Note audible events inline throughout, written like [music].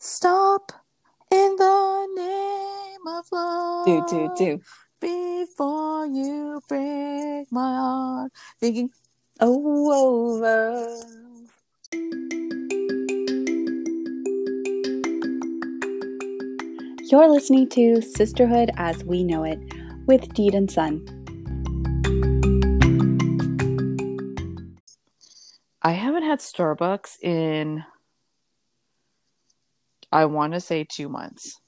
Stop in the name of love. Do do do. Before you break my heart. Thinking, Oh, over. You're listening to Sisterhood as We Know It with Deed and Son. I haven't had Starbucks in, I want to say two months,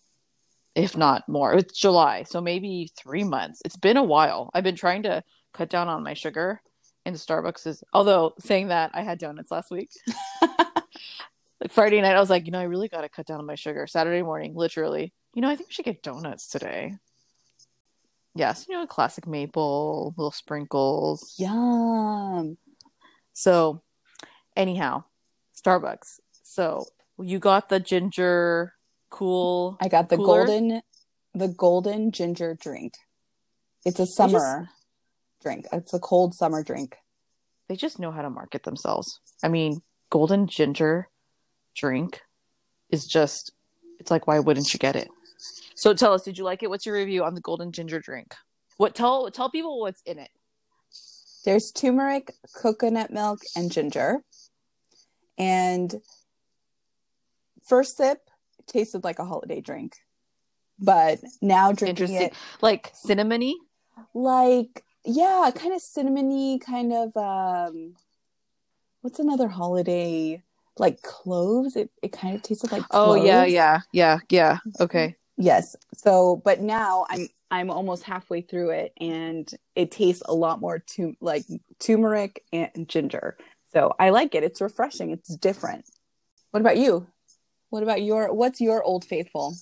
if not more. It's July, so maybe three months. It's been a while. I've been trying to cut down on my sugar, and Starbucks is, although saying that, I had donuts last week. like [laughs] Friday night, I was like, you know, I really got to cut down on my sugar. Saturday morning, literally, you know, I think we should get donuts today. Yes, you know, classic maple, little sprinkles. Yum. So, anyhow, Starbucks. So you got the ginger cool. I got the cooler? golden, the golden ginger drink. It's a summer drink. It's a cold summer drink. They just know how to market themselves. I mean, golden ginger drink is just. It's like, why wouldn't you get it? So tell us, did you like it? What's your review on the golden ginger drink? What tell tell people what's in it? There's turmeric, coconut milk, and ginger. And first sip tasted like a holiday drink, but now drinking Interesting, it like cinnamony. like yeah, kind of cinnamony, kind of um, what's another holiday like cloves? It it kind of tasted like Oh yeah, yeah, yeah, yeah. Okay. Yes. So, but now I'm I'm almost halfway through it, and it tastes a lot more to like turmeric and ginger. So I like it. It's refreshing. It's different. What about you? What about your what's your old faithful?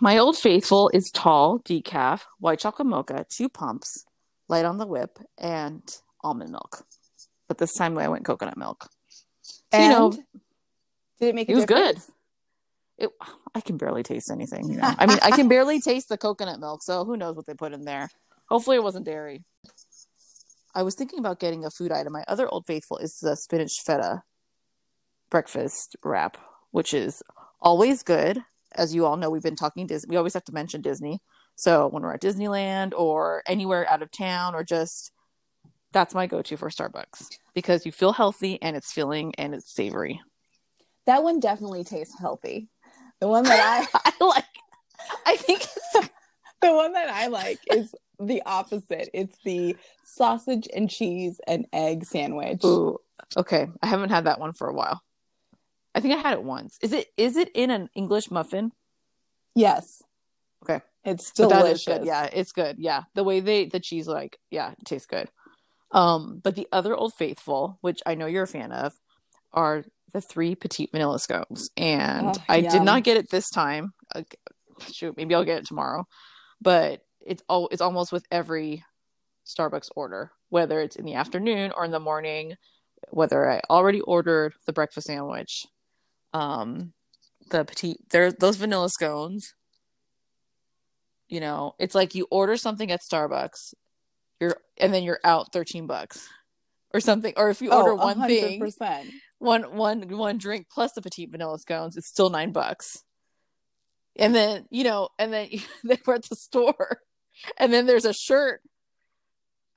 My old faithful is tall, decaf, white chocolate mocha, two pumps, light on the whip, and almond milk. But this time I went coconut milk. So, you know, And did it make a it was difference? It, I can barely taste anything. You know? I mean, I can barely [laughs] taste the coconut milk, so who knows what they put in there. Hopefully, it wasn't dairy. I was thinking about getting a food item. My other old faithful is the spinach feta breakfast wrap, which is always good. As you all know, we've been talking Disney. We always have to mention Disney. So when we're at Disneyland or anywhere out of town, or just that's my go-to for Starbucks because you feel healthy and it's filling and it's savory. That one definitely tastes healthy. The one that I [laughs] I like. I think it's the one that I like is the opposite. It's the sausage and cheese and egg sandwich. Ooh, okay. I haven't had that one for a while. I think I had it once. Is it is it in an English muffin? Yes. Okay. It's delicious. good. Yeah, it's good. Yeah, the way they the cheese like yeah, it tastes good. Um, but the other Old Faithful, which I know you're a fan of, are the three petite vanilla scones, and Oh, I did not get it this time. Uh, shoot, maybe I'll get it tomorrow. But it's all it's almost with every Starbucks order, whether it's in the afternoon or in the morning, whether I already ordered the breakfast sandwich, um, the petite there those vanilla scones. You know, it's like you order something at Starbucks, you're and then you're out thirteen bucks or something. Or if you order Oh, one thing, 100%. one one one drink plus the petite vanilla scones, it's still nine bucks. And then you know, and then [laughs] they were at the store, and then there's a shirt.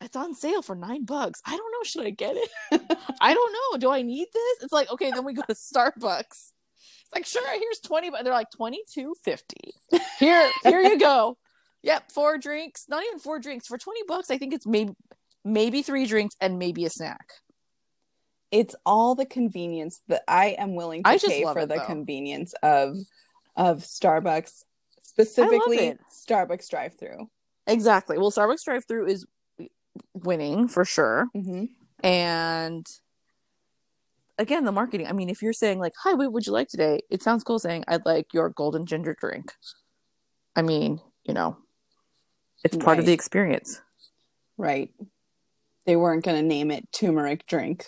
It's on sale for nine bucks. I don't know. Should I get it? [laughs] I don't know. Do I need this? It's like okay, then we go to [laughs] Starbucks. It's like sure, here's twenty, but they're like twenty two fifty. Here, here you go. [laughs] Yep, four drinks. Not even four drinks for twenty bucks. I think it's maybe maybe three drinks and maybe a snack. It's all the convenience that I am willing to I just pay love for it, the though. convenience of of Starbucks, specifically. Starbucks drive-through. Exactly. Well, Starbucks drive-through is winning for sure. Mm-hmm. And again, the marketing. I mean, if you're saying like, "Hi, what would you like today?" It sounds cool saying, "I'd like your golden ginger drink." I mean, you know, it's part of the experience. Right. They weren't going to name it turmeric drink.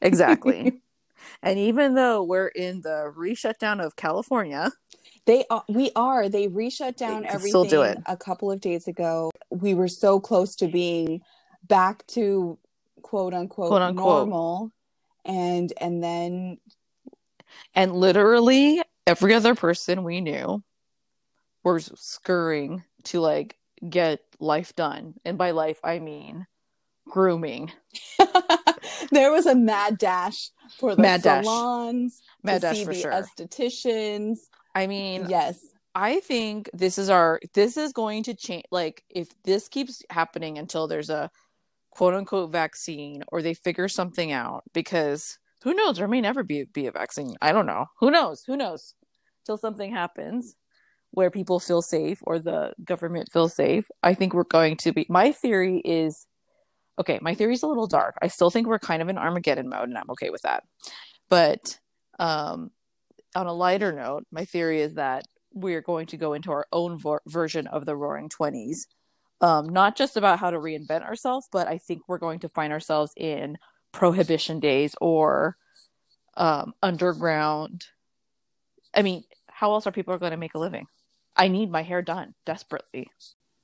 Exactly. [laughs] and even though we're in the re-shutdown of California, They are, we are. They reshut down everything still do it. a couple of days ago. We were so close to being back to quote unquote, Quote, unquote. normal, and and then and literally every other person we knew were scurrying to like get life done. And by life, I mean grooming. [laughs] there was a mad dash for the Mad dash. salons, Mad to dash for the sure. estheticians. I mean, Yes. I think this is our this is going to change like if this keeps happening until there's a quote unquote vaccine or they figure something out because who knows there may never be be a vaccine. I don't know. Who knows? Who knows? Till something happens where people feel safe or the government feels safe. I think we're going to be my theory is okay, my theory is a little dark. I still think we're kind of in Armageddon mode and I'm okay with that. But um on a lighter note, my theory is that we're going to go into our own version of the roaring 20s um, not just about how to reinvent ourselves but i think we're going to find ourselves in prohibition days or um, underground i mean how else are people going to make a living i need my hair done desperately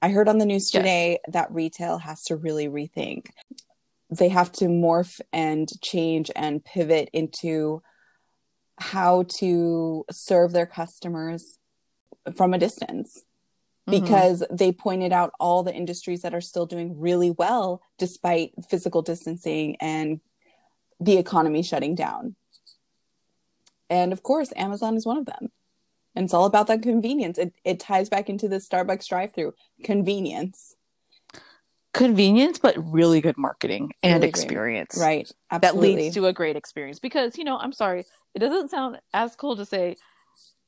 I heard on the news Yes. today that retail has to really rethink. They have to morph and change and pivot into how to serve their customers from a distance Mhm. because they pointed out all the industries that are still doing really well despite physical distancing and the economy shutting down. And of course, Amazon is one of them. And it's all about that convenience. It, it ties back into the Starbucks drive through convenience. convenience but really good marketing and Really great. experience Right. that Absolutely. leads to a great experience because you know i'm sorry it doesn't sound as cool to say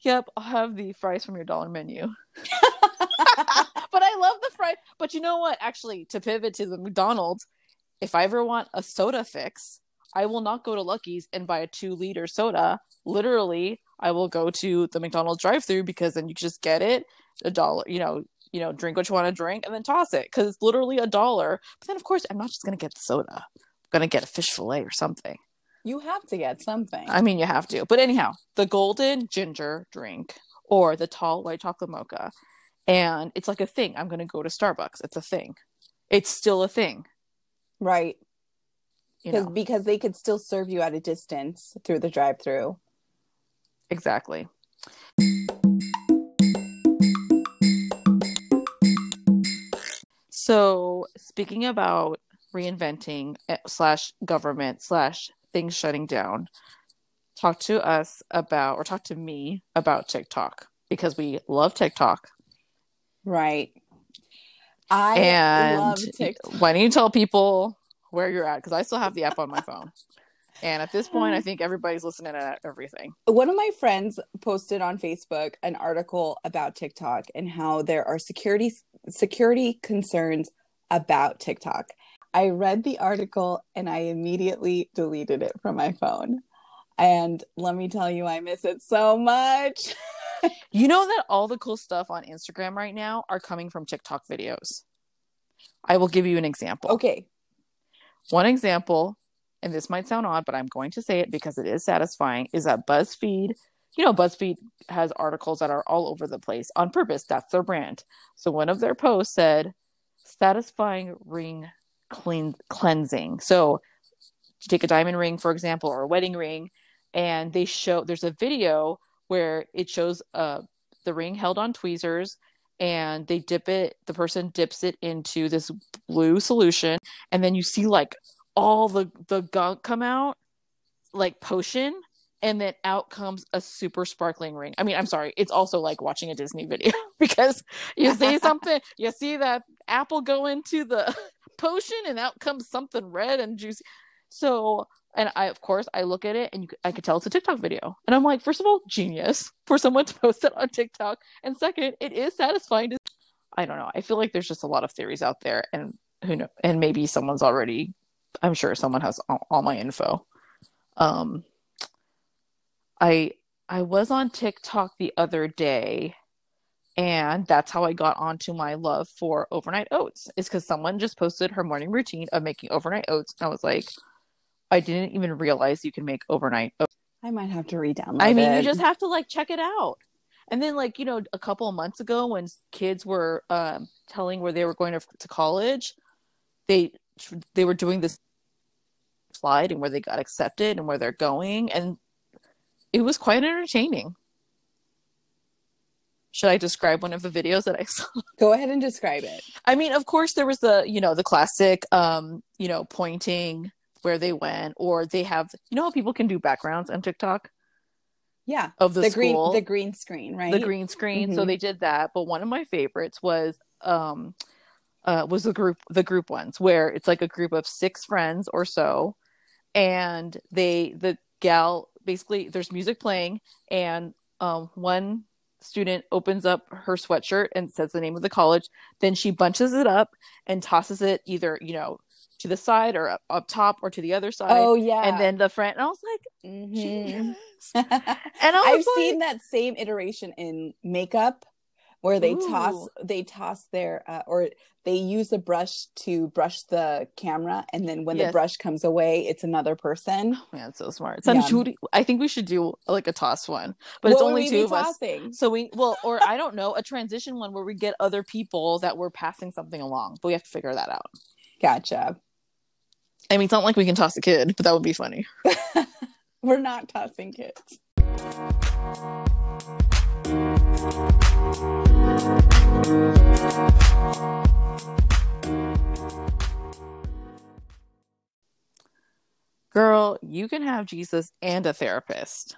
yep i'll have the fries from your dollar menu [laughs] [laughs] but i love the fry. but you know what actually to pivot to the mcdonald's if i ever want a soda fix i will not go to lucky's and buy a two liter soda literally i will go to the mcdonald's drive through because then you just get it a dollar you know you know drink what you want to drink and then toss it because it's literally a dollar but then of course i'm not just going to get the soda i'm going to get a fish fillet or something you have to get something. I mean, you have to. But anyhow, the golden ginger drink or the tall white chocolate mocha. And it's like a thing. I'm going to go to Starbucks. It's a thing. It's still a thing. right. You Because know, because they could still serve you at a distance through the drive through. exactly. So, speaking about reinventing eh, slash government slash things shutting down, talk to us about, or talk to me about TikTok because we love TikTok. Right. I and love TikTok. why don't you tell people where you're at? Because I still have the app on my phone. And at this point, I think everybody's listening at everything. One of my friends posted on Facebook an article about TikTok and how there are security security concerns about TikTok. I read the article and I immediately deleted it from my phone. And let me tell you, I miss it so much. [laughs] You know that all the cool stuff on Instagram right now are coming from TikTok videos. I will give you an example. Okay. One example, and this might sound odd, but I'm going to say it because it is satisfying, is that BuzzFeed, you know, BuzzFeed has articles that are all over the place on purpose. That's their brand. So one of their posts said, satisfying ring clean cleansing. So you take a diamond ring, for example, or a wedding ring, and they show there's a video where it shows uh the ring held on tweezers and they dip it the person dips it into this blue solution and then you see like all the the gunk come out like potion and then out comes a super sparkling ring. I mean, I'm sorry, it's also like watching a Disney video [laughs] because you see [laughs] something, you see that apple go into the [laughs] potion and out comes something red and juicy. So, and I, of course, I look at it and you, I could tell it's a TikTok video. And I'm like, first of all, genius [laughs] for someone to post it on TikTok. And second, it is satisfying to, I don't know. I feel like there's just a lot of theories out there and who know, and maybe someone's already, I'm sure someone has all, all my info. Um, I, I was on TikTok the other day and that's how I got onto my love for overnight oats. Is because someone just posted her morning routine of making overnight oats, and I was like, I didn't even realize you can make overnight. I might have to re-download I mean, it. you just have to like check it out. And then, like you know, a couple of months ago, when kids were um, telling where they were going to, to college, they they were doing this slide and where they got accepted and where they're going, and it was quite entertaining. should I describe one of the videos that I [laughs] saw? Go ahead and describe it. I mean, of course, there was the you know the classic, um, you know, pointing where they went, or they have you know how people can do backgrounds on TikTok Yeah. of the, The, school, green the green screen, right? the green screen. So Mhm. they did that, but one of my favorites was um, uh, was the group the group ones where it's like a group of six friends or so, and they the gal basically there's music playing and um, one student opens up her sweatshirt and says the name of the college then she bunches it up and tosses it either you know to the side or up, up top or to the other side Oh yeah. and then the friend and i was like Mhm. [laughs] And i I've like, seen that same iteration in makeup where they toss they toss their uh, or they use a brush to brush the camera and then when the brush comes away it's another person. man it's so smart Son, Yeah. I think we should do like a toss one but it's What would only two of us tossing? so we well or i don't know a transition one where we get other people that we're passing something along but we have to figure that out Gotcha. I mean it's not like we can toss a kid but that would be funny [laughs] We're not tossing kids. Girl, you can have Jesus and a therapist.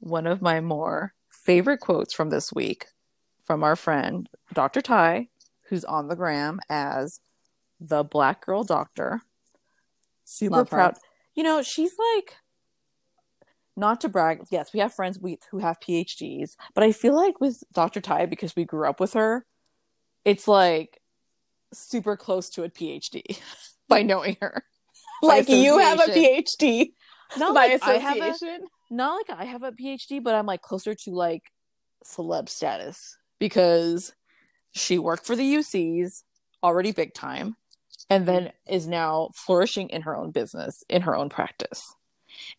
One of my more favorite quotes from this week from our friend, Dr. Ty, who's on the gram as the black girl doctor. Super Love her. proud. You know, she's like, not to brag, yes, we have friends we, who have PhDs, but I feel like with Dr. Ty, because we grew up with her, it's like super close to a PhD [laughs] by knowing her. [laughs] Like you have a. PhD [laughs] Not by like I have a, association. not like I have a PhD, but I'm like closer to like celeb status because she worked for the UCs already big time and then is now flourishing in her own business, in her own practice.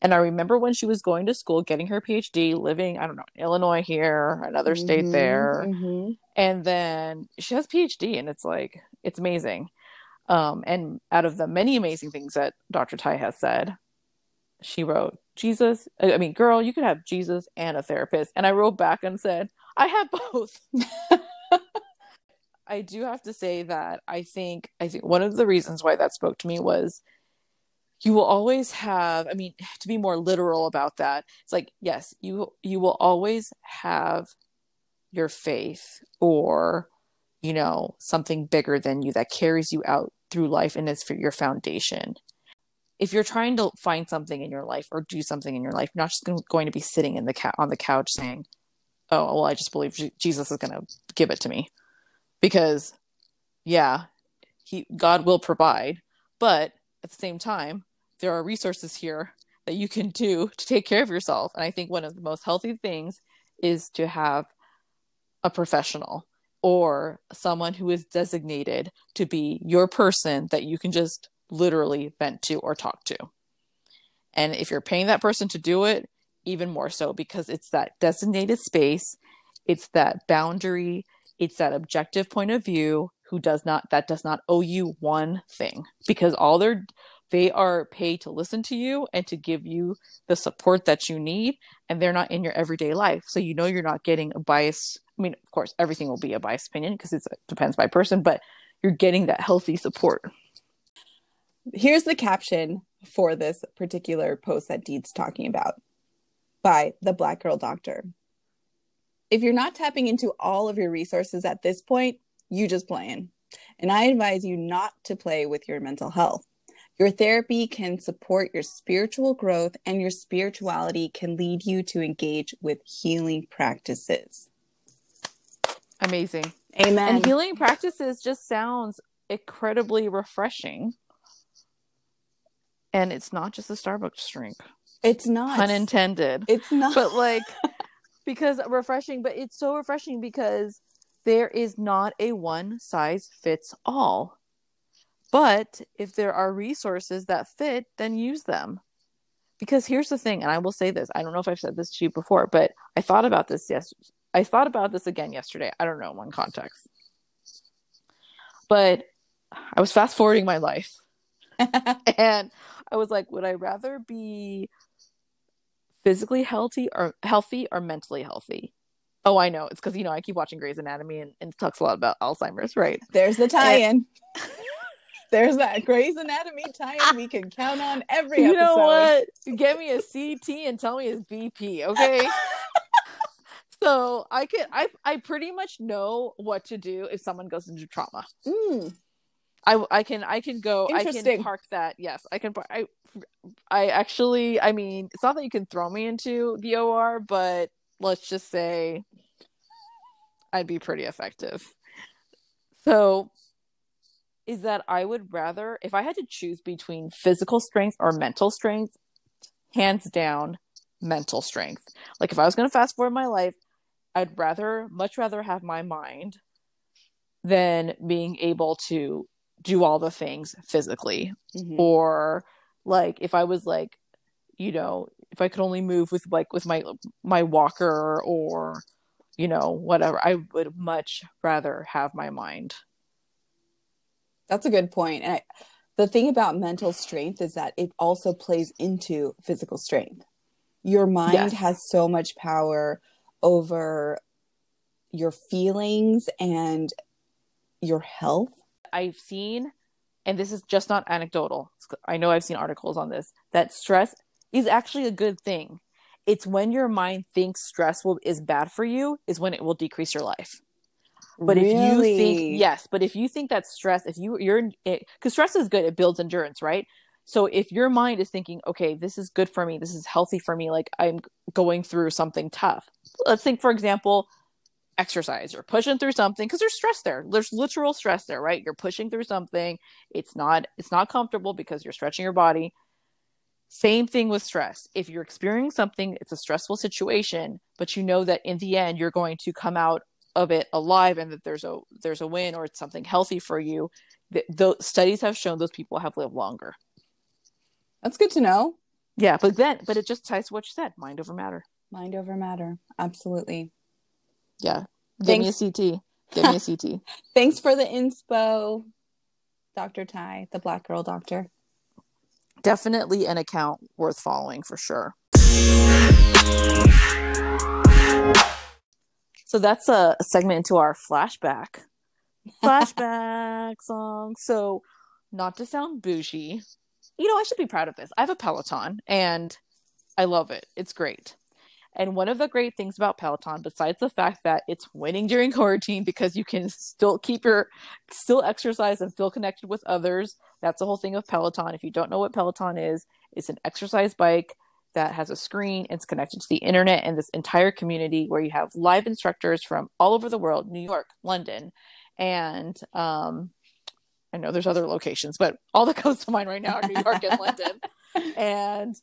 And I remember when she was going to school, getting her PhD, living, I don't know, Illinois here, another state Mhm, there. mhm. And then she has PhD and it's like, it's amazing. Um, and out of the many amazing things that Dr. Ty has said, she wrote, Jesus, I mean, girl, you could have Jesus and a therapist. And I wrote back and said, I have both. [laughs] [laughs] I do have to say that I think I think one of the reasons why that spoke to me was you will always have I mean to be more literal about that it's like yes you you will always have your faith or you know something bigger than you that carries you out through life and is for your foundation. If you're trying to find something in your life or do something in your life you're not just going to be sitting in the ca- on the couch saying oh well i just believe Je- jesus is going to give it to me because yeah he god will provide. But at the same time there are resources here that you can do to take care of yourself. And i think one of the most healthy things is to have a professional or someone who is designated to be your person that you can just literally vent to or talk to. And if you're paying that person to do it even more so because it's that designated space it's that boundary it's that objective point of view who does not that does not owe you one thing because all they're they are paid to listen to you and to give you the support that you need and they're not in your everyday life so you know you're not getting a bias i mean of course everything will be a biased opinion because it depends by person but you're getting that healthy support Here's the caption for this particular post that Deed's talking about by the Black Girl Doctor. If you're not tapping into all of your resources at this point, you just playing. And I advise you not to play with your mental health. Your therapy can support your spiritual growth, and your spirituality can lead you to engage with healing practices. amazing Amen. and healing practices just sounds incredibly refreshing and it's not just a starbucks drink it's not. Unintended. It's not. but like [laughs] because refreshing but it's so refreshing because there is not a one size fits all. But if there are resources that fit then use them. Because here's the thing and i will say this i don't know if i've said this to you before but i thought about this yes i thought about this again yesterday. I don't know in one context. But i was fast forwarding my life. [laughs] And I was like, would I rather be physically healthy or healthy or mentally healthy? Oh, I know. It's because you know I keep watching Grey's Anatomy and, and it talks a lot about Alzheimer's, right? There's the tie-in. [laughs] [laughs] There's that Grey's Anatomy tie-in we can count on every episode. You episode. know what? Get me a CT and tell me it's BP, okay? [laughs] so I could I I pretty much know what to do if someone goes into trauma. Mm, I I can I can go I can park that. Yes, I can. par- I I actually I mean it's not that you can throw me into the OR, but let's just say I'd be pretty effective. So is that I would rather if I had to choose between physical strength or mental strength, hands down mental strength. Like if I was going to fast forward my life, I'd rather much rather have my mind than being able to do all the things physically mhm. or like if i was like you know if i could only move with like with my my walker or you know whatever i would much rather have my mind That's a good point. And I, the thing about mental strength is that it also plays into physical strength. Your mind Yes. has so much power over your feelings and your health. I've seen and this is just not anecdotal i know i've seen articles on this that stress is actually a good thing it's when your mind thinks stress will is bad for you is when it will decrease your life But if you think yes, but if you think that stress, if you you're eh, because stress is good, it builds endurance, right? So if your mind is thinking, okay, this is good for me, this is healthy for me, like I'm going through something tough. Let's think, for example, exercise. You're pushing through something because there's stress there. There's literal stress there, right? You're pushing through something. It's not it's not comfortable because you're stretching your body. Same thing with stress. If you're experiencing something, it's a stressful situation, but you know that in the end you're going to come out of it alive and that there's a there's a win or it's something healthy for you. The, the studies have shown those people have lived longer. That's good to know. Yeah, but then but it just ties to what you said, mind over matter. Mind over matter. Absolutely. Yeah. Give me a CT. Give me a CT. [laughs] Thanks for the inspo, Dr. Ty, the black girl doctor. Definitely an account worth following for sure. So that's a segment into our flashback. [laughs] Flashback song. So, not to sound bougie, you know, I should be proud of this. I have a Peloton and I love it. It's great. And one of the great things about Peloton, besides the fact that it's winning during [laughs] quarantine because you can still keep your still exercise and feel connected with others, that's the whole thing of Peloton. If you don't know what Peloton is, it's an exercise bike that has a screen. It's connected to the internet and this entire community where you have live instructors from all over the world, New York, London, and um, I know there's other locations, but all that [laughs] comes to mind right now are New York and London. [laughs] And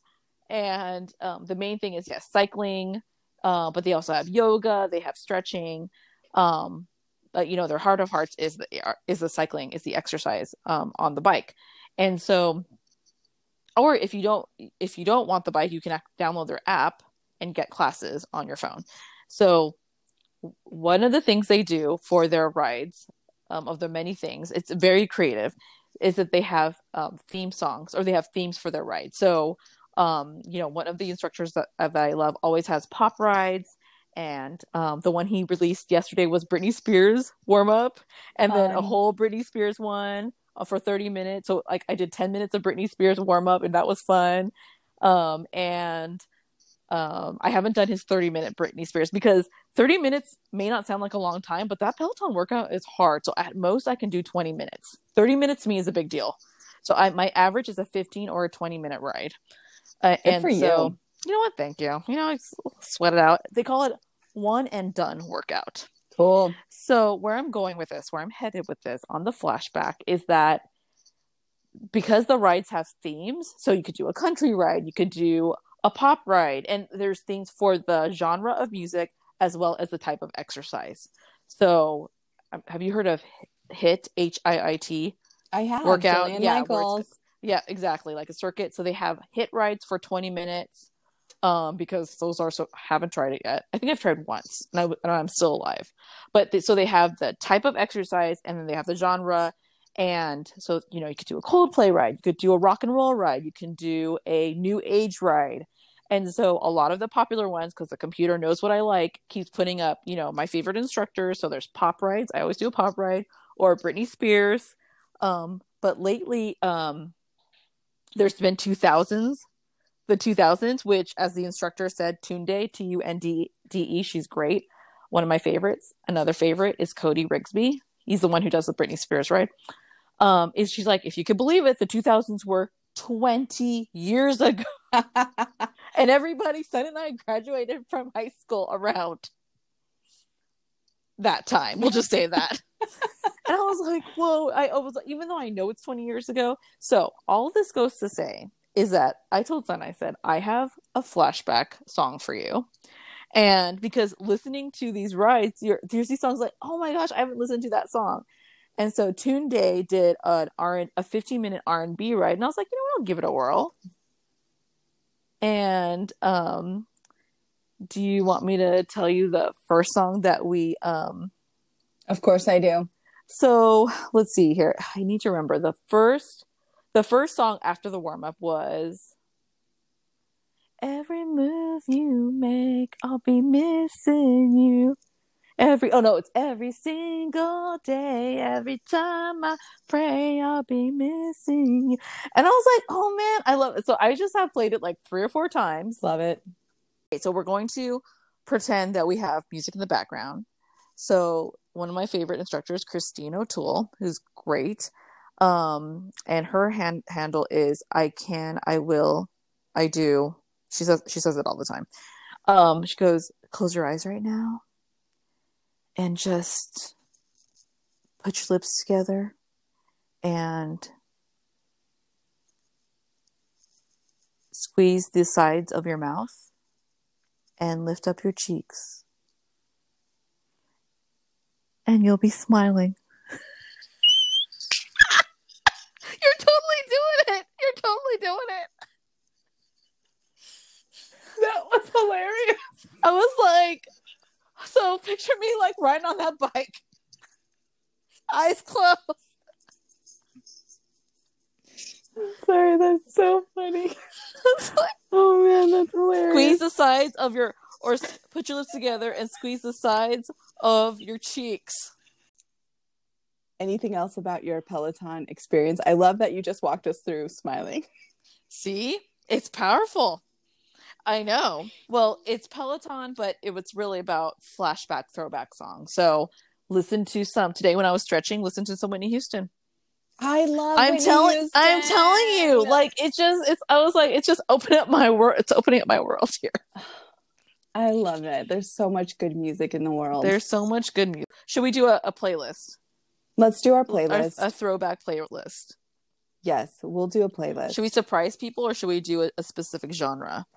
and um, the main thing is yes, cycling, uh, but they also have yoga, they have stretching. Um, but you know, their heart of hearts is the is the cycling, is the exercise um, on the bike, and so or if you don't if you don't want the bike you can download their app and get classes on your phone. So one of the things they do for their rides um, of the many things it's very creative is that they have um, theme songs or they have themes for their rides so um, you know one of the instructors that, that i love always has pop rides and um, the one he released yesterday was Britney Spears warm up, and then a whole Britney Spears one uh, for 30 minutes. So like I did 10 minutes of Britney Spears warm up and that was fun. Um and um I haven't done his 30 minute Britney Spears because 30 minutes may not sound like a long time, but that Peloton workout is hard. So at most I can do 20 minutes. 30 minutes to me is a big deal. So I my average is a 15 or a 20 minute ride. Uh, Good and for so you. you know what? Thank you. You know, I sweat it out. They call it one and done workout. Cool. So where I'm going with this, where I'm headed with this on the flashback is that because the rides have themes, so you could do a country ride, you could do a pop ride, and there's things for the genre of music as well as the type of exercise. So um, have you heard of HIIT H I I T? I have Workout, Jillian yeah, Michaels. Yeah, exactly, like a circuit. So they have HIIT rides for 20 minutes um because those are so haven't tried it yet. I think I've tried once and, I, I'm still alive. But they, so they have the type of exercise and then they have the genre and so you know you could do a Coldplay ride, you could do a rock and roll ride, you can do a new age ride. And so a lot of the popular ones, because the computer knows what I like, keeps putting up, you know, my favorite instructors. So there's pop rides. I always do a pop ride or Britney Spears. Um, but lately, um, there's been 2000s, the 2000s, which, as the instructor said, Tunde, T U N D D E, she's great. One of my favorites. Another favorite is Cody Rigsby. He's the one who does the Britney Spears, right? Um, is she's like, if you could believe it, the 2000s were 20 years ago. [laughs] and everybody, son and I graduated from high school around that time. We'll just say that. [laughs] and I was like, whoa, I, was even though I know it's 20 years ago. So all this goes to say is that I told Son, I said, I have a flashback song for you. And because listening to these rides, there's these songs like, oh my gosh, I haven't listened to that song. And so Tunde did an R a 15 minute R and B ride, and I was like, you know what, I'll give it a whirl. And um, do you want me to tell you the first song that we um? Of course, I do. So let's see here. I need to remember the first, the first song after the warm up was. Every move you make, I'll be missing you. Every oh no, it's every single day, every time I pray, I'll be missing you. And I was like, oh man, I love it. So I just have played it like three or four times. Love it. Okay, so we're going to pretend that we have music in the background. So one of my favorite instructors, Christine D'Ercole, who's great. Um, and her hand handle is I can, I will, I do. She says she says it all the time. Um, she goes, close your eyes right now and just put your lips together and squeeze the sides of your mouth and lift up your cheeks. And you'll be smiling. [laughs] You're totally doing it. You're totally doing it. That was hilarious. I was like, so picture me like riding on that bike, eyes closed. Sorry, that's so funny. [laughs] oh man, that's hilarious. Squeeze the sides of your, or put your lips together and squeeze the sides of your cheeks. Anything else about your Peloton experience? I love that you just walked us through smiling. [laughs] See, it's powerful. I know. Well, it's Peloton, but it was really about flashback throwback songs. So listen to some today when I was stretching. Listen to some Whitney Houston. I love. I'm telling. I'm telling you, like it just. It's. I was like, it's just opening up my world. It's opening up my world here. [sighs] [laughs] I love it. There's so much good music in the world. There's so much good music. Should we do a, a playlist? Let's do our playlist. A, a, throwback playlist. Yes, we'll do a playlist. Should we surprise people or should we do a, a specific genre?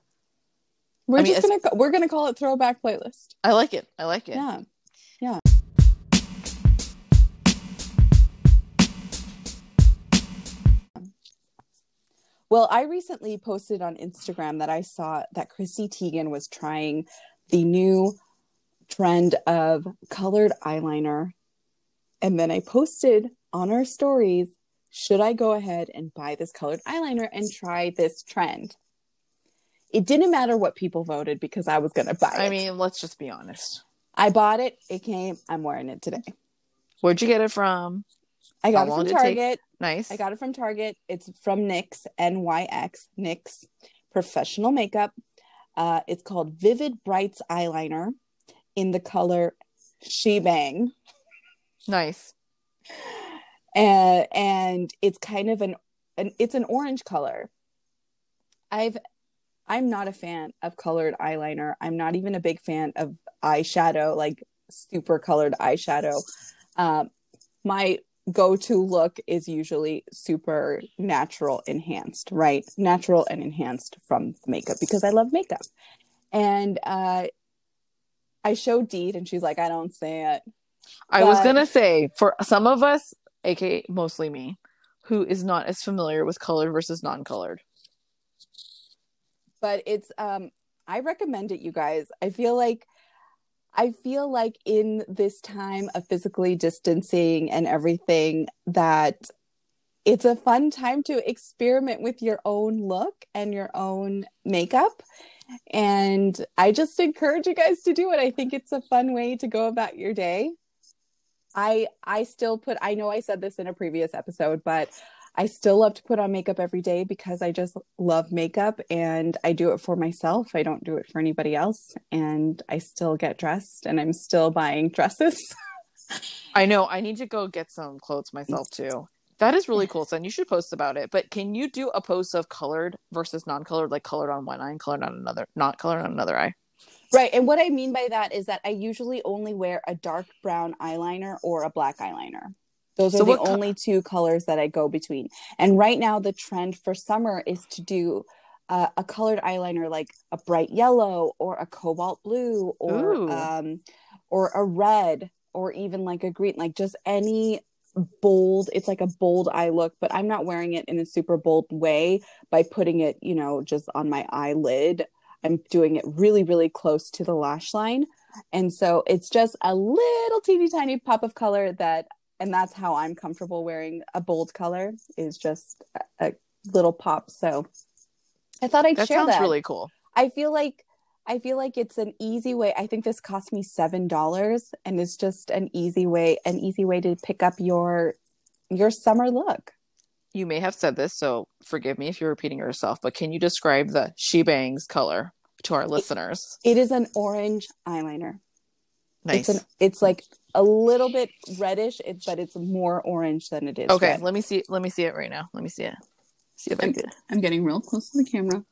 We're I mean, just gonna we're gonna call it throwback playlist. I like it. I like it. Yeah. Well, I recently posted on Instagram that I saw that Chrissy Teigen was trying the new trend of colored eyeliner. And then I posted on our stories, should I go ahead and buy this colored eyeliner and try this trend? it didn't matter what people voted because I was going to buy it. I mean, let's just be honest. I bought it. It came. I'm wearing it today. Where'd you get it from? I got How it from Target. It nice. I got it from Target. It's from NYX, NYX, NYX Professional Makeup. Uh, it's called Vivid Brights Eyeliner in the color Shebang. Nice. And and it's kind of an, an it's an orange color. I've I'm not a fan of colored eyeliner. I'm not even a big fan of eyeshadow, like super colored eyeshadow. Um, my go-to look is usually super natural enhanced, right? Natural and enhanced from makeup because I love makeup. And uh, I showed Deed, and she's like, "I don't say it." I but... was gonna say for some of us, aka mostly me, who is not as familiar with colored versus non-colored but it's um I recommend it you guys. I feel like I feel like in this time of physically distancing and everything that it's a fun time to experiment with your own look and your own makeup And I just encourage you guys to do it. I think it's a fun way to go about your day. I I still put I know I said this in a previous episode, but I still love to put on makeup every day because I just love makeup and I do it for myself. I don't do it for anybody else and I still get dressed and I'm still buying [laughs] dresses. I know. I need to go get some clothes myself [laughs] too. That is really cool, son. You should post about it. But can you do a post of colored versus non-colored, like colored on one eye and colored on another, not colored on another eye? Right. And what I mean by that is that I usually only wear a dark brown eyeliner or a black eyeliner. Those are so the co- only two colors that I go between. And right now, the trend for summer is to do uh, a colored eyeliner like a bright yellow or a cobalt blue or um, or a red or even like a green, like just any bold it's like a bold eye look but i'm not wearing it in a super bold way by putting it you know just on my eyelid. I'm doing it really really close to the lash line. And so it's just a little teeny tiny pop of color that and that's how i'm comfortable wearing a bold color is just a, a little pop so i thought i'd that share sounds that really cool i feel like I feel like it's an easy way. I think this cost me seven dollars, and it's just an easy way, an easy way to pick up your your summer look. You may have said this, so forgive me if you're repeating yourself. But can you describe the She Bangs color to our listeners? it is an orange eyeliner. Nice. It's an. It's like a little bit reddish, it, but it's more orange than it is. Okay, red. let me see. Let me see it right now. Let me see it. See if I I'm, can. I'm getting real close to the camera.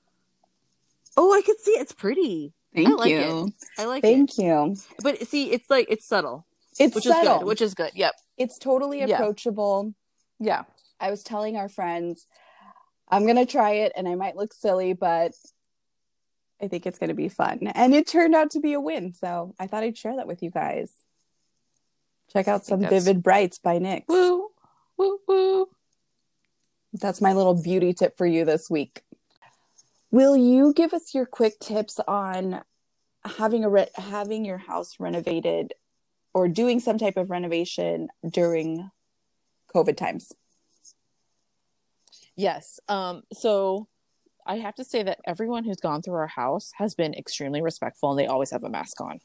Oh, I can see it. It's pretty. Thank I like you. It. I like Thank it. Thank you. But see, it's like it's subtle, It's which subtle. is good. Which is good. Yep. it's totally Yeah. approachable. Yeah. I was telling our friends, I'm gonna try it, and I might look silly, but I think it's gonna be fun. And it turned out to be a win, so I thought I'd share that with you guys. Check out some that's- Vivid Brights by Nick. Woo, woo, woo. That's my little beauty tip for you this week. Will you give us your quick tips on having a re- having your house renovated or doing some type of renovation during COVID times? Yes. Um. So I have to say that everyone who's gone through our house has been extremely respectful, and they always have a mask on.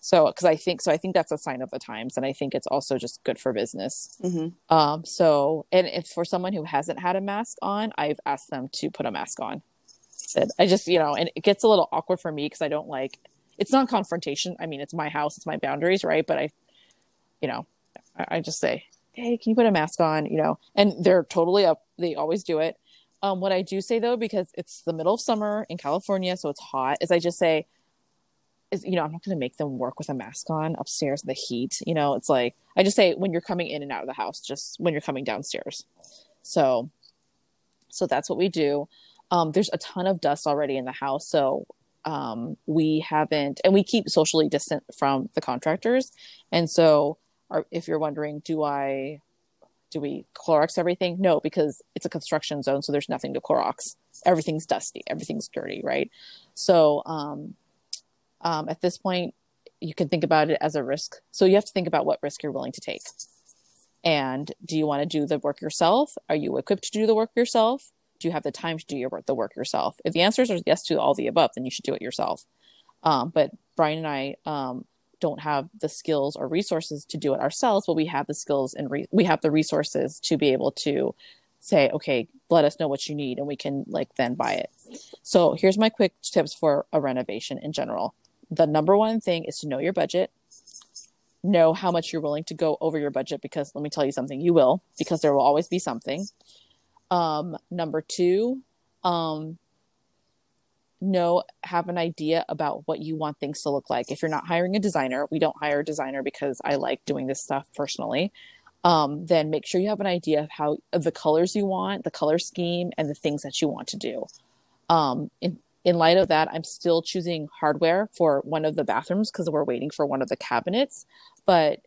So, because I think so, I think that's a sign of the times, and I think it's also just good for business. Mm-hmm. Um, so, and if for someone who hasn't had a mask on, I've asked them to put a mask on. Said I just, you know, and it gets a little awkward for me because I don't like it's not confrontation. I mean, it's my house, it's my boundaries, right? But I, you know, I, I just say, hey, can you put a mask on? You know, and they're totally up. They always do it. Um, what I do say though, because it's the middle of summer in California, so it's hot, is I just say, is you know, I'm not going to make them work with a mask on upstairs in the heat. You know, it's like I just say when you're coming in and out of the house, just when you're coming downstairs. So, so that's what we do. Um, there's a ton of dust already in the house, so um, we haven't, and we keep socially distant from the contractors. And so, are, if you're wondering, do I, do we Clorox everything? No, because it's a construction zone, so there's nothing to Clorox. Everything's dusty, everything's dirty, right? So, um, um, at this point, you can think about it as a risk. So you have to think about what risk you're willing to take. And do you want to do the work yourself? Are you equipped to do the work yourself? Do you have the time to do your work, the work yourself? If the answers are yes to all the above, then you should do it yourself. Um, but Brian and I um, don't have the skills or resources to do it ourselves, but we have the skills and re- we have the resources to be able to say, okay, let us know what you need, and we can like then buy it. So here's my quick tips for a renovation in general. The number one thing is to know your budget know how much you're willing to go over your budget because let me tell you something you will because there will always be something um number two um know have an idea about what you want things to look like. If you're not hiring a designer we don't hire a designer because i like doing this stuff personally. Um, then make sure you have an idea of how of the colors you want the color scheme and the things that you want to do. Um, in, in light of that i'm still choosing hardware for one of the bathrooms because we're waiting for one of the cabinets. But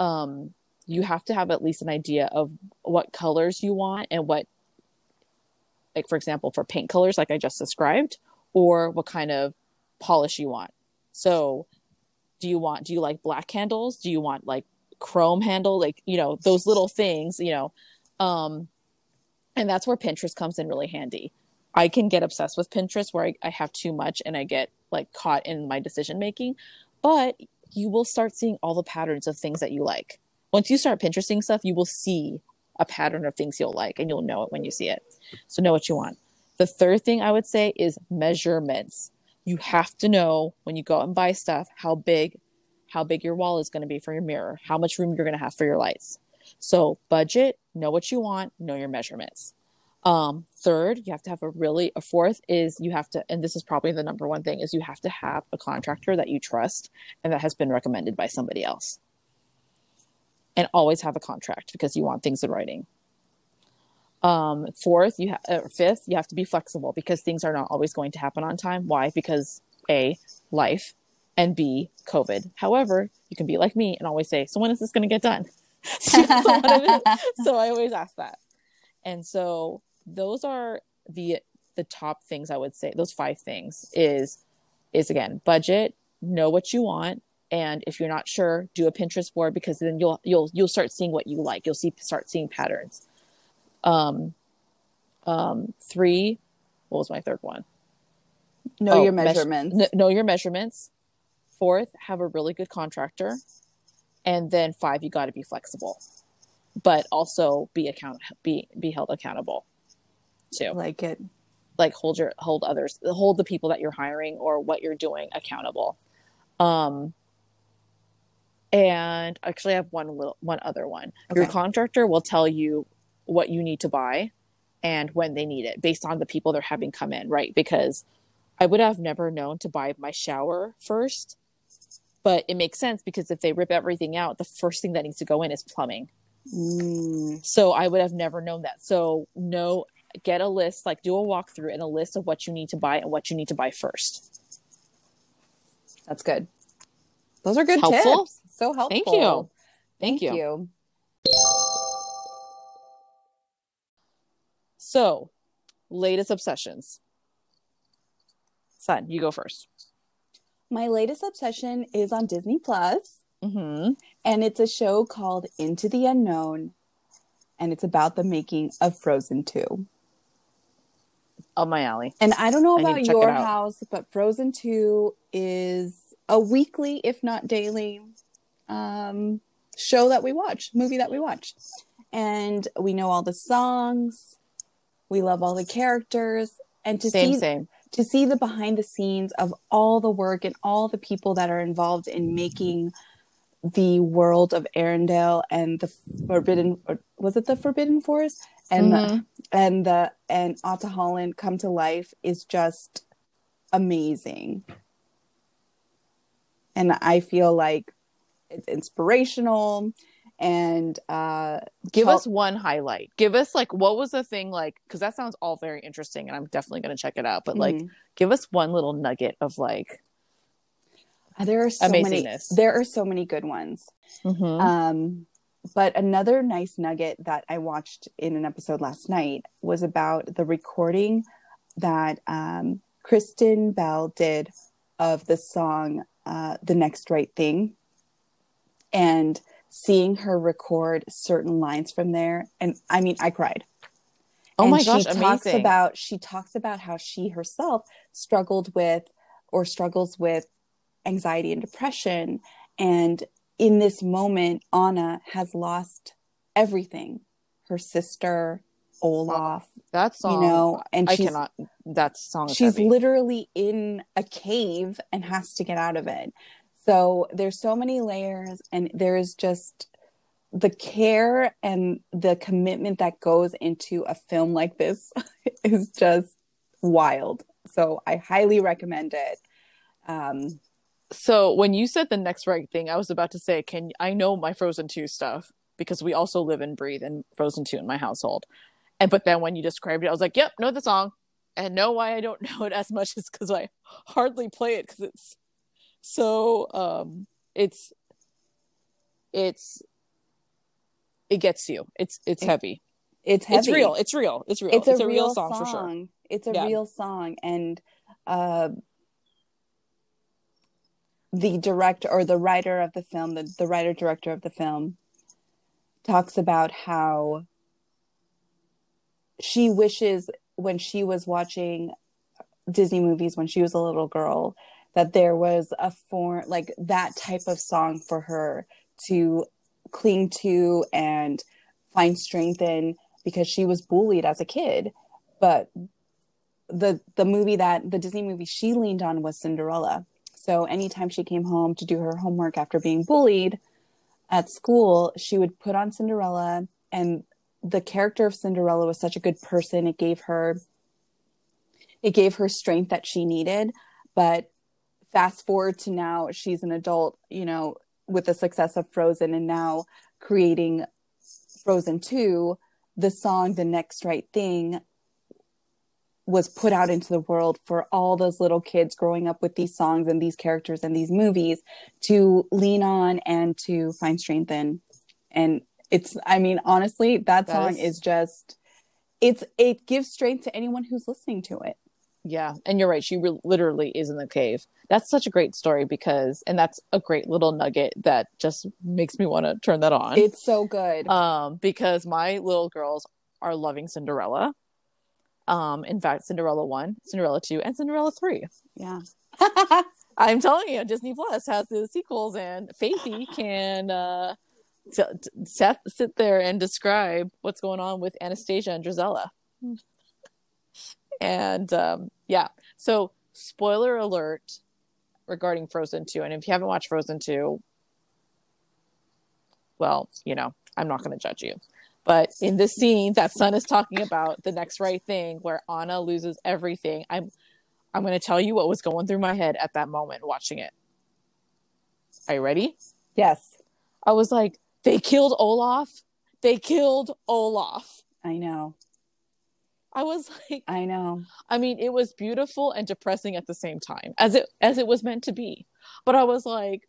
um, you have to have at least an idea of what colors you want and what like for example for paint colors like i just described or what kind of polish you want so do you want do you like black handles do you want like chrome handle like you know those little things you know um and that's where pinterest comes in really handy I can get obsessed with Pinterest where I, I have too much and I get like caught in my decision making. But you will start seeing all the patterns of things that you like. Once you start Pinteresting stuff, you will see a pattern of things you'll like and you'll know it when you see it. So know what you want. The third thing I would say is measurements. You have to know when you go out and buy stuff how big how big your wall is going to be for your mirror, how much room you're going to have for your lights. So budget, know what you want, know your measurements. Um, third, you have to have a really a fourth is you have to, and this is probably the number one thing is you have to have a contractor that you trust and that has been recommended by somebody else. And always have a contract because you want things in writing. Um, fourth, you have or fifth, you have to be flexible because things are not always going to happen on time. Why? Because a life and B, COVID. However, you can be like me and always say, So when is this going to get done? [laughs] so, so I always ask that. And so those are the the top things I would say. Those five things is is again budget, know what you want, and if you're not sure, do a Pinterest board because then you'll you'll you'll start seeing what you like. You'll see start seeing patterns. Um, um, three. What was my third one? Know oh, your measurements. Measure, know your measurements. Fourth, have a really good contractor. And then five, you got to be flexible, but also be account be be held accountable too. Like it. Like hold your hold others hold the people that you're hiring or what you're doing accountable. Um and actually I have one little one other one. Okay. Your contractor will tell you what you need to buy and when they need it based on the people they're having come in, right? Because I would have never known to buy my shower first but it makes sense because if they rip everything out, the first thing that needs to go in is plumbing. Mm. So I would have never known that. So no, get a list, like do a walkthrough and a list of what you need to buy and what you need to buy first. That's good. Those are good helpful. tips. So helpful. Thank you. Thank, Thank you. you. So, latest obsessions. Son, you go first. My latest obsession is on Disney Plus, mm-hmm. and it's a show called Into the Unknown, and it's about the making of Frozen Two. Up my alley. And I don't know about your house, but Frozen Two is a weekly, if not daily, um, show that we watch, movie that we watch, and we know all the songs. We love all the characters, and to same, see same to see the behind the scenes of all the work and all the people that are involved in making the world of Arendelle and the forbidden was it the forbidden forest and mm-hmm. the, and the and Ahtohallan come to life is just amazing. And I feel like it's inspirational and uh give us one highlight give us like what was the thing like because that sounds all very interesting and i'm definitely going to check it out but like mm-hmm. give us one little nugget of like there are so many there are so many good ones mm-hmm. um but another nice nugget that i watched in an episode last night was about the recording that um kristen bell did of the song uh the next right thing and seeing her record certain lines from there and i mean i cried oh and my gosh she talks amazing. about she talks about how she herself struggled with or struggles with anxiety and depression and in this moment anna has lost everything her sister olaf that song you know and i cannot that song she's heavy. literally in a cave and has to get out of it so there's so many layers, and there's just the care and the commitment that goes into a film like this [laughs] is just wild. So I highly recommend it. Um, so when you said the next right thing, I was about to say, can I know my Frozen 2 stuff because we also live and breathe in Frozen 2 in my household. And but then when you described it, I was like, yep, know the song. And know why I don't [laughs] know it as much is because I hardly play it because it's so um it's it's it gets you. It's it's it, heavy. It's heavy. it's real. It's real. It's real. It's, it's a, a, real, real song, song, for sure. it's a yeah. real song. And uh the director or the writer of the film the, the writer director of the film talks about how she wishes when she was watching Disney movies when she was a little girl that there was a form like that type of song for her to cling to and find strength in because she was bullied as a kid. But the the movie that the Disney movie she leaned on was Cinderella. So anytime she came home to do her homework after being bullied at school she would put on Cinderella and the character of Cinderella was such a good person. It gave her it gave her strength that she needed but fast forward to now she's an adult you know with the success of frozen and now creating frozen 2 the song the next right thing was put out into the world for all those little kids growing up with these songs and these characters and these movies to lean on and to find strength in. And it's i mean honestly that, that song is... is just it's it gives strength to anyone who's listening to it yeah, and you're right. She re- literally is in the cave. That's such a great story because, and that's a great little nugget that just makes me want to turn that on. It's so good. Um, because my little girls are loving Cinderella. Um, in fact, Cinderella one, Cinderella two, and Cinderella three. Yeah. [laughs] I'm telling you, Disney Plus has the sequels, and Faithy can uh, t- t- sit there and describe what's going on with Anastasia and Drizella. And um, yeah, so spoiler alert regarding Frozen 2. And if you haven't watched Frozen 2, well, you know, I'm not going to judge you. But in this scene that Sun is talking about, the next right thing where Anna loses everything, I'm I'm going to tell you what was going through my head at that moment watching it. Are you ready? Yes. I was like, they killed Olaf. They killed Olaf. I know. I was [laughs] like, I know. I mean, it was beautiful and depressing at the same time, as it as it was meant to be. But I was like,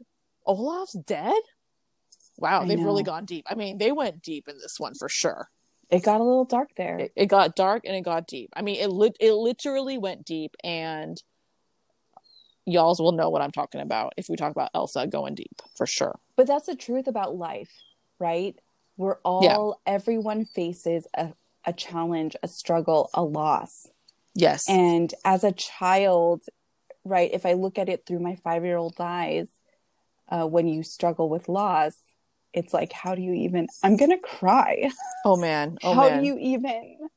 Olaf's dead. Wow, I they've know. really gone deep. I mean, they went deep in this one for sure. It got a little dark there. It, it got dark and it got deep. I mean, it lit it literally went deep, and y'all's will know what I'm talking about if we talk about Elsa going deep for sure. But that's the truth about life, right? We're all yeah. everyone faces a a challenge, a struggle, a loss. Yes. And as a child, right, if I look at it through my five year old eyes, uh, when you struggle with loss, it's like, how do you even? I'm gonna cry. Oh man! Oh how man. do you even?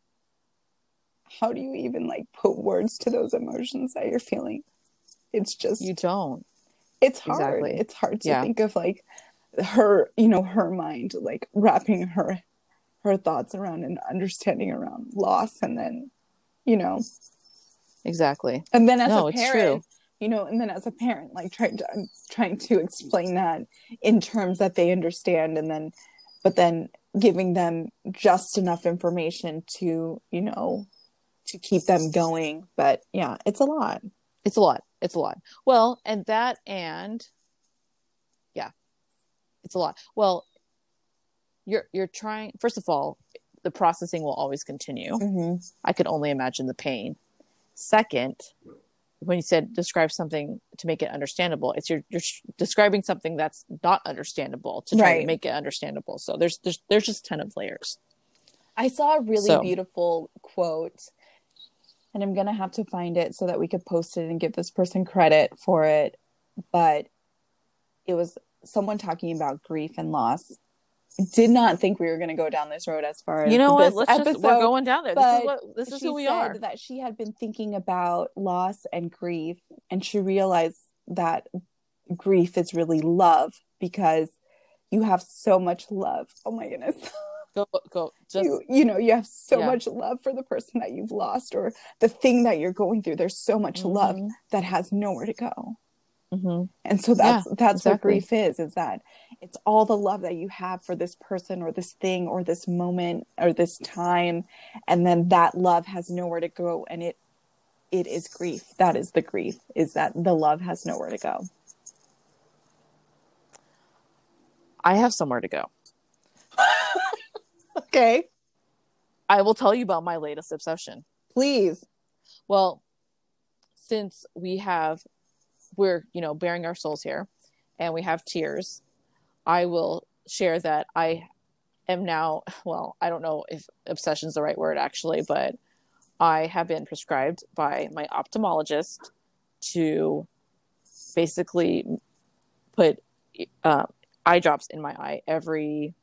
How do you even like put words to those emotions that you're feeling? It's just you don't. It's hard. Exactly. It's hard to yeah. think of like her, you know, her mind like wrapping her her thoughts around and understanding around loss and then you know. Exactly. And then as no, a parent you know and then as a parent like trying to I'm trying to explain that in terms that they understand and then but then giving them just enough information to you know to keep them going. But yeah it's a lot. It's a lot. It's a lot. Well and that and yeah it's a lot. Well you're you're trying first of all the processing will always continue mm-hmm. i could only imagine the pain second when you said describe something to make it understandable it's you're, you're describing something that's not understandable to try right. to make it understandable so there's there's there's just 10 of layers i saw a really so. beautiful quote and i'm gonna have to find it so that we could post it and give this person credit for it but it was someone talking about grief and loss did not think we were going to go down this road as far as you know what? let's episode, just we're going down there. This is what this is who we are. that she had been thinking about loss and grief and she realized that grief is really love because you have so much love. Oh my goodness. [laughs] Go go just you, you know you have so yeah. much love for the person that you've lost or the thing that you're going through. There's so much mm-hmm. love that has nowhere to go Mm-hmm. And so that's yeah, that's exactly. what grief is, is that it's all the love that you have for this person or this thing or this moment or this time. And then that love has nowhere to go and it it is grief. That is the grief, is that the love has nowhere to go. I have somewhere to go. [laughs] okay. I will tell you about my latest obsession. Please. Well, since we have we're you know bearing our souls here and we have tears i will share that i am now well i don't know if obsession is the right word actually but I have been prescribed by my ophthalmologist to basically put uh, eye drops in my eye every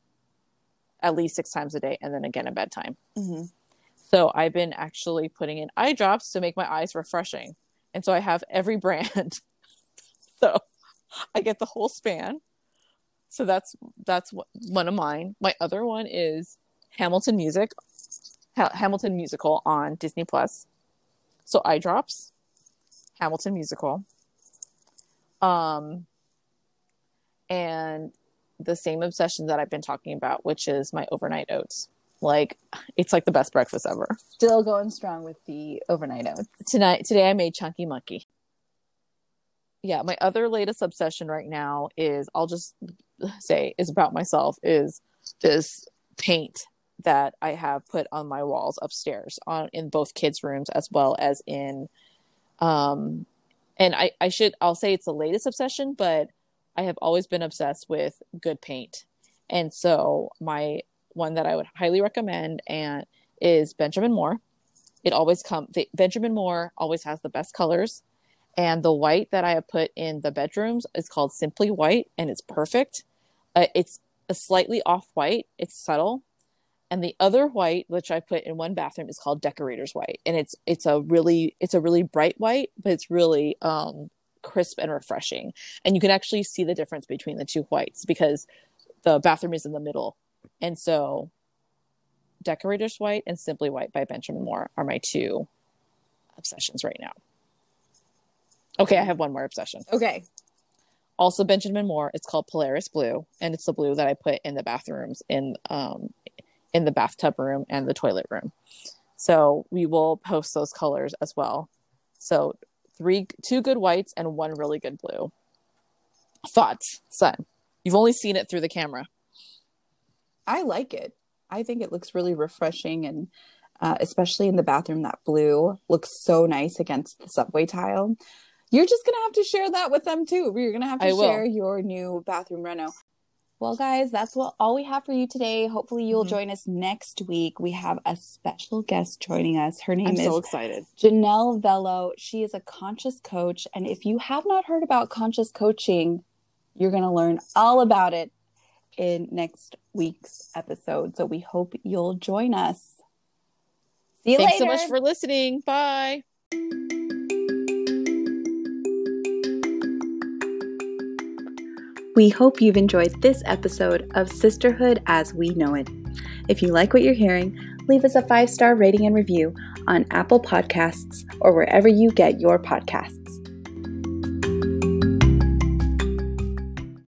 at least six times a day and then again at bedtime. Mm-hmm. So I've been actually putting in eye drops to make my eyes refreshing. And so I have every [laughs] brand. [laughs] so I get the whole span. So that's that's one of mine. My other one is Hamilton Music, ha- Hamilton Musical on Disney Plus. So eye drops, Hamilton Musical, um, and the same obsession that I've been talking about, which is my overnight oats. Like it's like the best breakfast ever. Still going strong with the overnight oats. Tonight today I made chunky monkey. Yeah, my other latest obsession right now is I'll just [sighs] say is about myself is this paint that I have put on my walls upstairs on in both kids' rooms as well as in um and I I should I'll say it's the latest obsession, but I have always been obsessed with good paint. And so my one that I would highly recommend and is Benjamin Moore. It always come the, Benjamin Moore always has the best colors. And the white that I have put in the bedrooms is called Simply White and it's perfect. Uh, it's a slightly off white, it's subtle. And the other white, which I put in one bathroom, is called Decorator's White, and it's it's a really it's a really bright white, but it's really um, crisp and refreshing. And you can actually see the difference between the two whites because the bathroom is in the middle. And so Decorator's White and Simply White by Benjamin Moore are my two obsessions right now. Okay, I have one more obsession. Okay. Also Benjamin Moore, it's called Polaris Blue, and it's the blue that I put in the bathrooms in um in the bathtub room and the toilet room. So we will post those colors as well. So three two good whites and one really good blue. Thoughts, son? You've only seen it through the camera. I like it. I think it looks really refreshing and uh, especially in the bathroom that blue looks so nice against the subway tile. You're just going to have to share that with them too. You're going to have to I share will. your new bathroom reno. Well, guys, that's what all we have for you today. Hopefully, you'll Mhm. join us next week. We have a special guest joining us. Her name I'm is so excited. Janelle Vello. She is a conscious coach. And if you have not heard about conscious coaching, you're going to learn all about it in next week's episode. So we hope you'll join us. See you later. Thanks later. so much for listening. Bye. We hope you've enjoyed this episode of Sisterhood as We Know It. If you like what you're hearing, leave us a five star rating and review on Apple Podcasts or wherever you get your podcasts.